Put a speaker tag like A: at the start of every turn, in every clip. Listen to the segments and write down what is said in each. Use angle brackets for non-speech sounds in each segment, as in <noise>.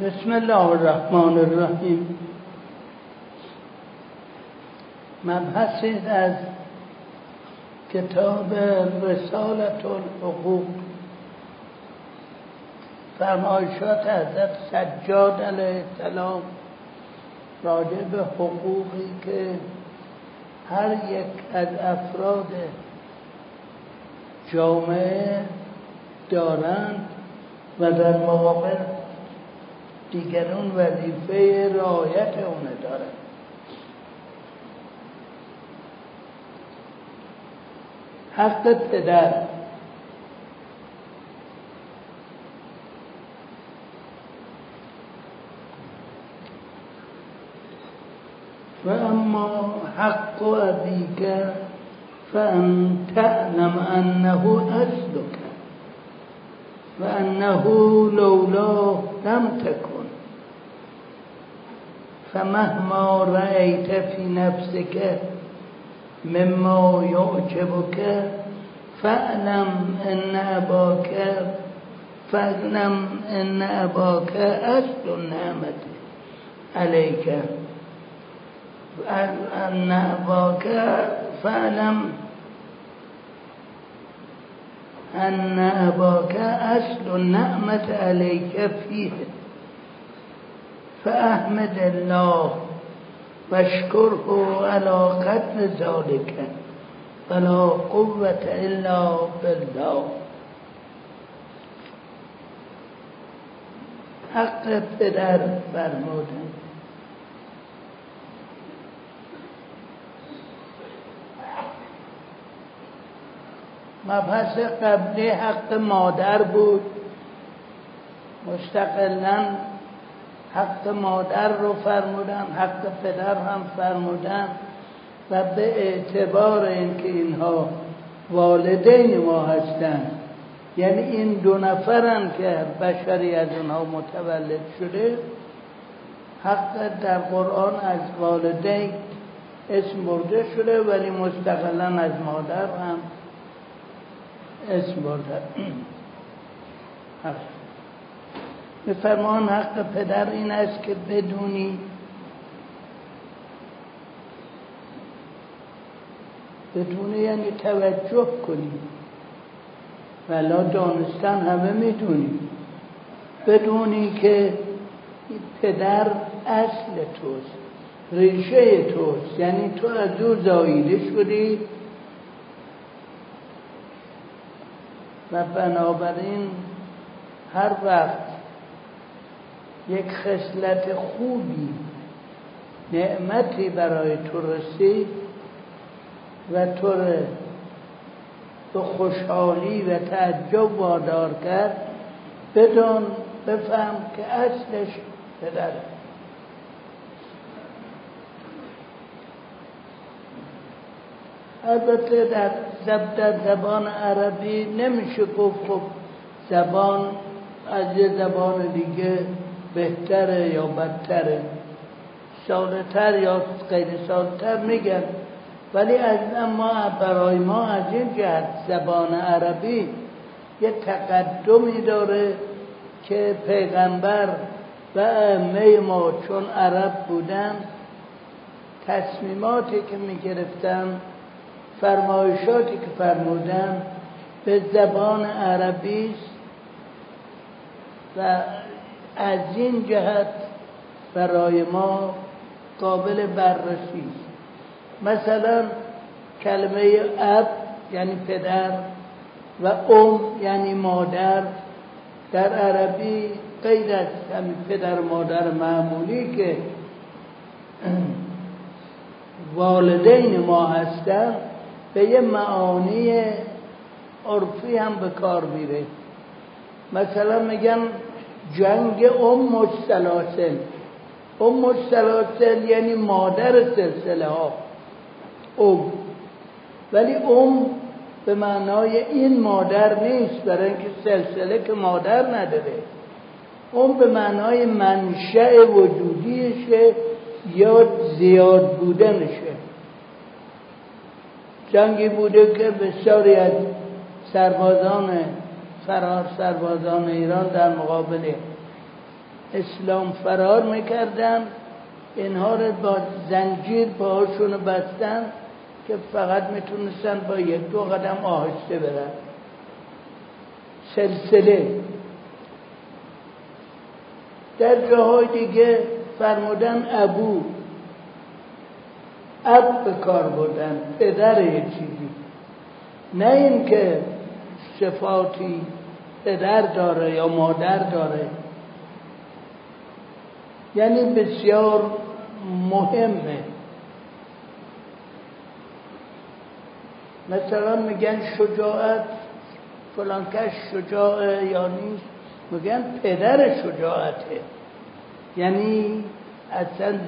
A: بسم الله الرحمن الرحیم. مبحثی از کتاب رسالت الحقوق. فرمایشات حضرت سجاد علیه السلام راجع به حقوقی که هر یک از افراد جامعه دارند و در مقابل دیگران وظیفه رعایت اونه دارند حق پدر. و اما حق ابیک فان تعلم انه اصلك وانه لولا لم تكن فمهما رأيت في نفسك مما يعجبك فاعلم أن أباك فاعلم أن أباك أصل النعمة عليك أن أباك فاعلم أن أباك أصل النعمة عليك فيه فاحمد الله واشكره على قدر ذلك ولا قوة إلا بالله. حق پدر فرمودن مبحث قبلی حق مادر بود. مستقلا حق مادر رو فرمودن حق پدر هم فرمودن و به اعتبار اینکه اینها والدین ما هستند یعنی این دو نفرن که بشری از اونها متولد شده حق در قرآن از والدین اسم برده شده ولی مستقلا از مادر هم اسم برده. <clears throat> فرمان حق پدر این است که بدونی. بدونه یعنی توجه کنی. ولا دانستن همه می‌دونی. بدونی که پدر اصل توست ریشه توست. یعنی تو از او زاییده شدی. و بنابراین هر وقت یک خصلت خوبی نعمتی برای تو رسید و تو به خوشحالی و تعجب وادار کرد. بدون بفهم که اصلش پدره البته در زبان عربی نمیشه گفت خب زبان از یه زبان دیگه بهتره یا بدتره؟ سالتر یا غیر سالتر میگن ولی از ما برای ما از این جهت زبان عربی یه تقدمی داره که پیغمبر و ائمه ما چون عرب بودن تصمیماتی که می‌گرفتن فرمایشاتی که فرمودن به زبان عربی و از این جهت برای ما قابل بررسی. مثلا کلمه اب یعنی پدر و ام یعنی مادر. در عربی غیر از همین پدر مادر معمولی که والدین ما هستن به یه معانی عرفی هم به کار میره. مثلا میگن جنگ ام سلاسل ام سلاسل یعنی مادر سلسله ها. ام. ولی ام به معنای این مادر نیست برای اینکه سلسله که مادر نداره. اون به معنای منشأ وجودیشه یا زیاد بودنشه. جنگی بوده که بسیاری از سربازان فرار سربازان ایران در مقابل اسلام فرار می‌کردن. اینها رو با زنجیر پاهاشون بستن که فقط می‌تونستن با یک دو قدم آهسته برن. سلسله. در جاهای دیگه فرمودن ابو. اب به کار بردن. پدر چیزی. نه اینکه صفاتی پدر داره یا مادر داره؟ یعنی بسیار مهمه. مثلا میگن شجاعت فلان کش شجاعه یا نیست. میگن پدر شجاعته. یعنی اصلا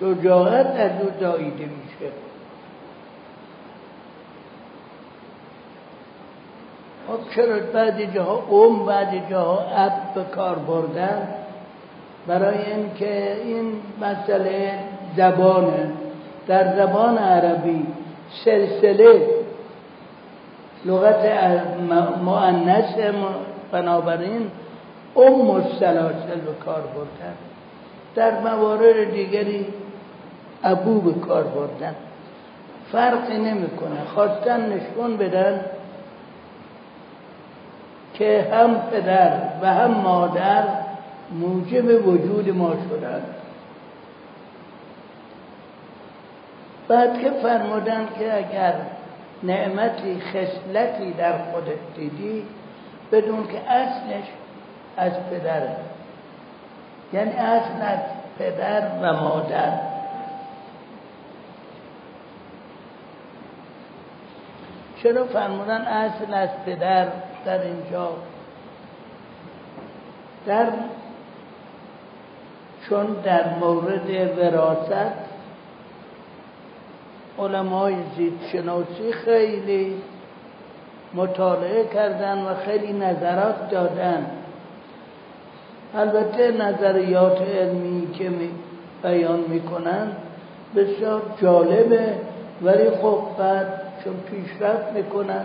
A: شجاعت از او داییده میشه. خب چرا بعد جاها اوم بعد جاها اب به کار بردن. برای اینکه این مسئله زبانه در زبان عربی سلسله لغت مؤنث بنابراین ام السلاسل به کار بردن. در موارد دیگری ابو به کار بردن. فرقی نمی‌کنه. خواستن نشون بدن. که هم پدر و هم مادر موجب وجود ما شدن بعد که فرمودن که اگر نعمتی خصلتی در خودت دیدی بدون که اصلش از پدره یعنی اصل از پدر و مادر. چرا فرمودن اصل از پدر؟ در اینجا. در چون در مورد وراست علمای زیدشناسی خیلی مطالعه کردن و خیلی نظرات دادن. البته نظریات علمی که می بیان می‌کنن بسیار جالبه ولی خب بعد چون پیشرفت می‌کنن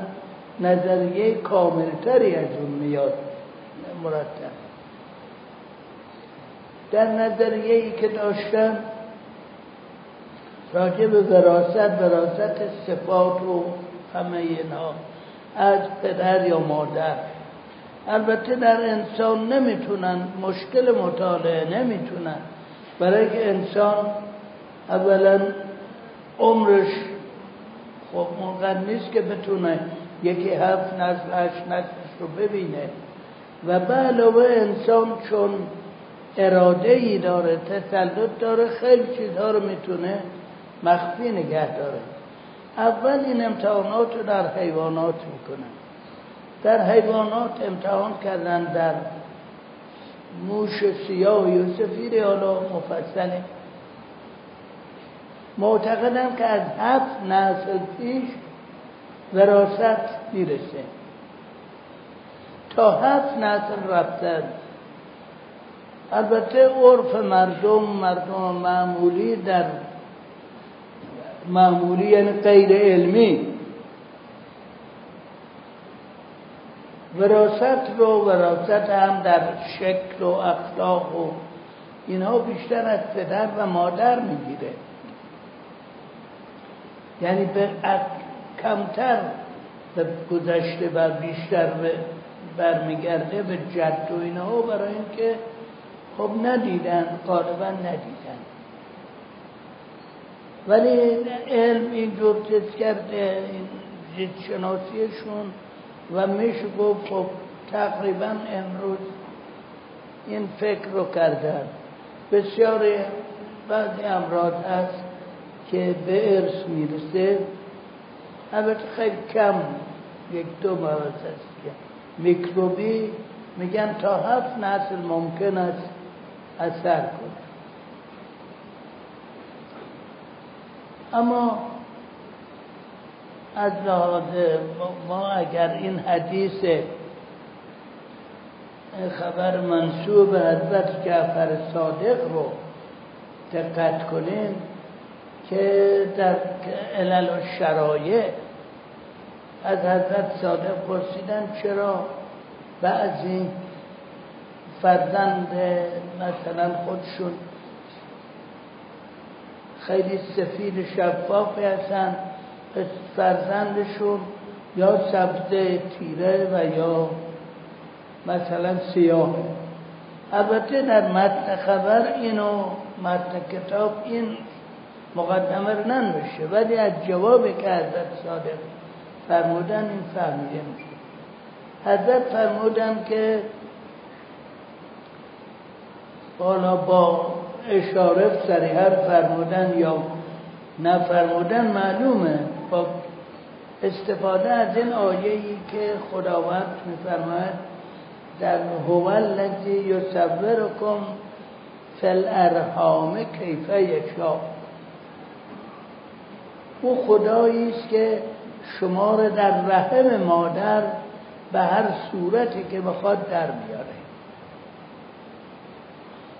A: نظریه کاملتری از اون میاد. مرتب. در نظریه ای که داشتن راجع به وراست وراست صفات و همه اینا از پدر یا مادر. البته در انسان نمی‌تونن مشکل مطالعه نمی‌تونن. برای که انسان اولا عمرش خب موقع نیست که بتونه یکی هفت نسل هشت رو ببینه. و به علاوه انسان چون اراده ای داره تسلط داره خیلی چیزها رو می‌تونه مخفی نگه داره. اول این امتحانات رو در حیوانات می‌کنن. در حیوانات امتحان کردن در موش سیاه و سفیر حالا مفصله معتقدم که از هفت نسل پیش وراست می‌رسه. تا هفت نسل رفتن. البته عرف مردم مردم معمولی در معمولی یعنی غیر علمی. وراست رو وراست هم در شکل و اخلاق و اینها بیشتر از پدر و مادر می‌گیره. یعنی به کمتر به گذشته و بیشتر برمیگرده به جد و اینها برای اینکه خب ندیدن غالبا ندیدن. ولی علم اینجور چیز کرده این شناسیشون و میشه گفت خب تقریبا امروز این فکر رو کردن. بسیار بعضی امراض هست که به ارث می‌رسه. البته خیلی کم یک دو موارد هست. که میکروبی میگن تا هفت نسل ممکن است اثر کنه. اما از لحاظ ما اگر این حدیث خبر منصوب حضرت جعفر صادق رو دقت کنیم که در علل و شرایع از حضرت صادق پرسیدن چرا بعضی فرزند مثلا خودشون خیلی سفید شفافی هستن فرزندشون یا سبزه تیره و یا مثلا سیاه. البته در متن خبر اینو متن کتاب این مقدمه رو ننوشه ولی از جوابی که حضرت صادق فرمودن این فهمیده میشه. حضرت فرمودن که بالا با اشاره سریحت فرمودن یا نفرمودن معلومه. با استفاده از این آیه‌ای که خداوند میفرماید در هو الذی یصورکم فی الارحام کیف یشاء. او خدایی است که شما را در رحم مادر به هر صورتی که بخواد در میاره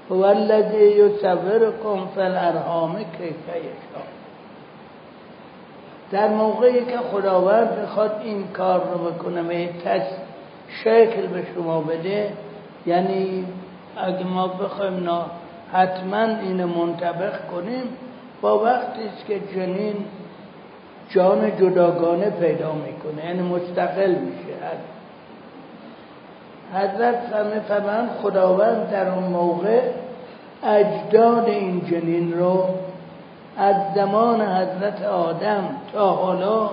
A: هو الذی یصورکم فی الارحام کیف یشاء. در موقعی که خداوند بخواد این کار رو بکنه به شکل به شما بده یعنی اگه ما بخوایم حتما این منطبق کنیم با وقتی که جنین جان جداگانه پیدا می‌کنه یعنی مستقل میشه. حضرت فرمان خداوند در اون موقع اجداد این جنین رو از زمان حضرت آدم تا حالا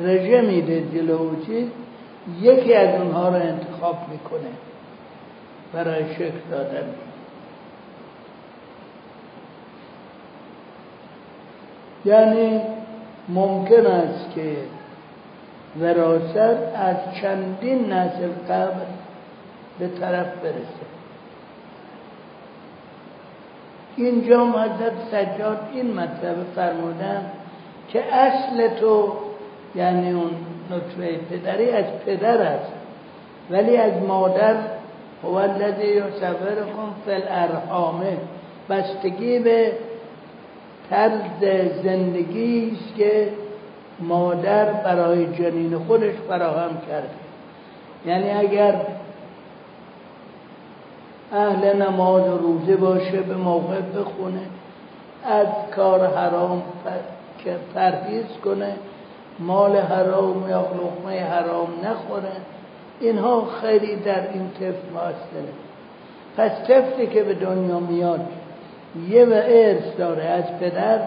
A: رژه میده جلوچی یکی از اونها رو انتخاب می‌کنه برای شکل دادن. یعنی ممکن است که وراست از چندین نسل قبل به طرف برسه. اینجا حضرت سجاد این مطلب فرمودن که اصل تو یعنی اون نطفه پدری از پدر است ولی از مادر هو الذی یصورکم فی الارحام بستگی به طرز زندگی است که مادر برای جنین خودش فراهم کرده. یعنی اگر اهل نماز و روزه باشه به موقع بخونه از کار حرام که پرهیز کنه مال حرام یا لقمه حرام نخوره اینها خیلی در این طفل موثره پس طفلی که به دنیا میاد یه و ارث داره از پدر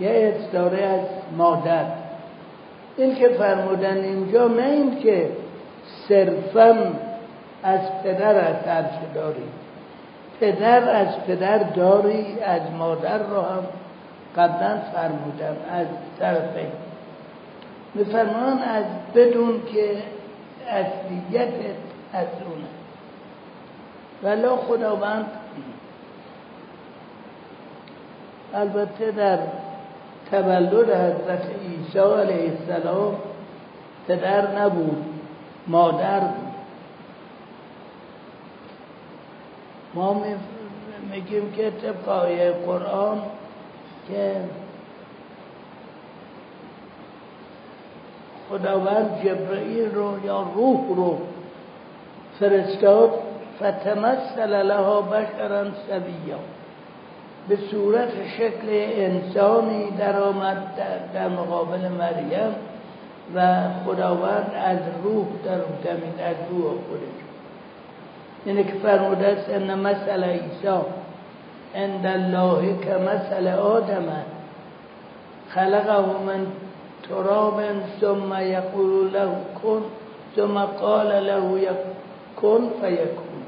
A: یه ارث داره از مادر. این که فرمودن اینجا نه این که صرفا از پدر از ارث داری. پدر از پدر داری از مادر رو هم قبلا فرمودن از طرفین میفرمان از بدون که اصلیت از اونه. ولا خداوند البته در تولد حضرت عیسی علیه السلام پدر نبود مادر بود. ما میگیم که طبق قرآن که خداوند جبرئیل رو یا روح رو فرستاد فتمثل لها بشرا سویا. به صورت شکل انسانی در آمد در, مقابل مریم و خداوند از روح در دمید از روح خودش. اینه که فرموده است ان مثل عیسی عند الله که مثل آدم خلقه من تراب ثم يقول له كن ثم قال له كن فيكون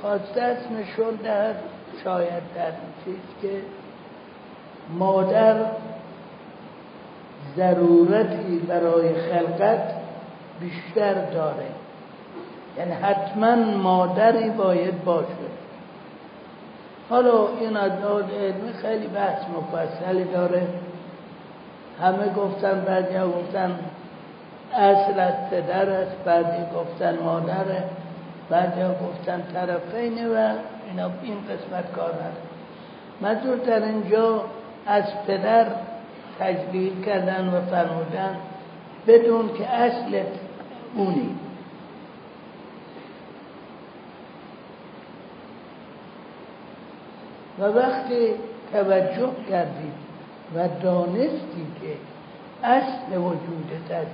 A: خواسته است نشون دهد شاید در چیز که مادر ضرورتی برای خلقت بیشتر داره. یعنی حتما مادری باید باشه. حالا این ادعاد علمی خیلی بحث مفصلی داره. همه گفتن بعدی گفتن اصل از پدر است بعدی گفتن مادره بعدی گفتن طرفینه و اینا این قسمت کار نداره. منظور در اینجا از پدر تجلیل کردن و فرمودن بدون که اصلت اونی. و وقتی توجه کردی و دانستی که اصل وجودت از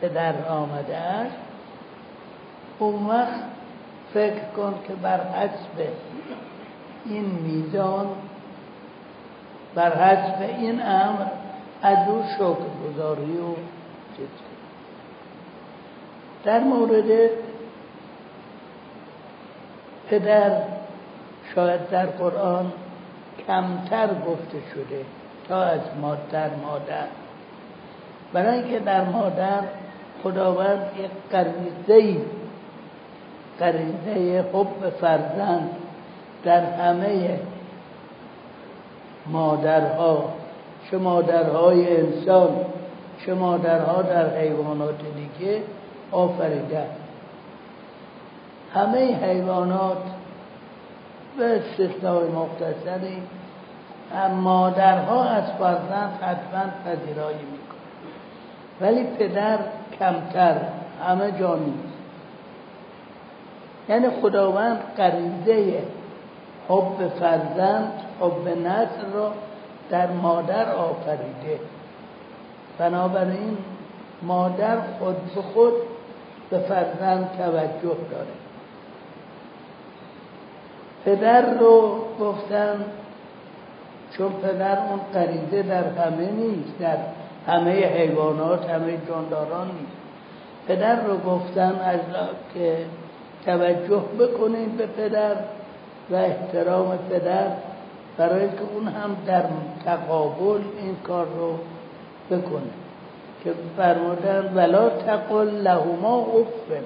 A: پدر آمده است اون وقت فکر کن که بر حسب این میزان بر حسب این امر از او شکر گذاری و چیز در مورد پدر شاید در قرآن کمتر گفته شده تا از مادر مادر. برای اینکه در مادر خداوند یک قریزه قریزه حب فرزند در همه مادرها چه مادرهای انسان چه مادرها در حیوانات دیگه آفریده. همه حیوانات به استثنای مختصری مادرها از فرزند حتما پذیرایی می‌کنه ولی پدر کمتر همه جا نیست. یعنی خداوند قریزه حب فرزند حب نسل را در مادر آفریده. بنابراین مادر خود به خود به فرزند توجه داره. پدر رو گفتن چون پدر اون قریده در همه نیست در همه حیوانات همه جانداران نیست. پدر رو گفتن از که توجه بکنید به پدر و احترام پدر برای که اون هم در تقابل این کار رو بکنه. که فرمودن ولا تقل لهما افن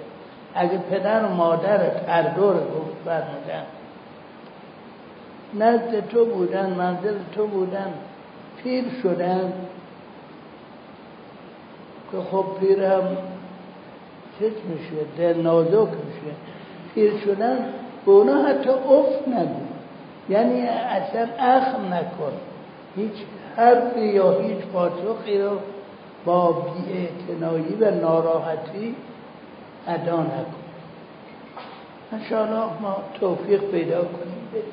A: اگه پدر و مادرت هر دور گفت فرمودن نزد تو بودن منزل تو بودن پیر شدن. که خب پیر هم چیز میشه دل نازک پیر شدن به اونا حتی اف نگو یعنی اصلا اخم نکن. هیچ حرفی یا هیچ پاسخی رو با بیاعتنایی و ناراحتی ادا نکن. انشاءالله ما توفیق پیدا کنیم.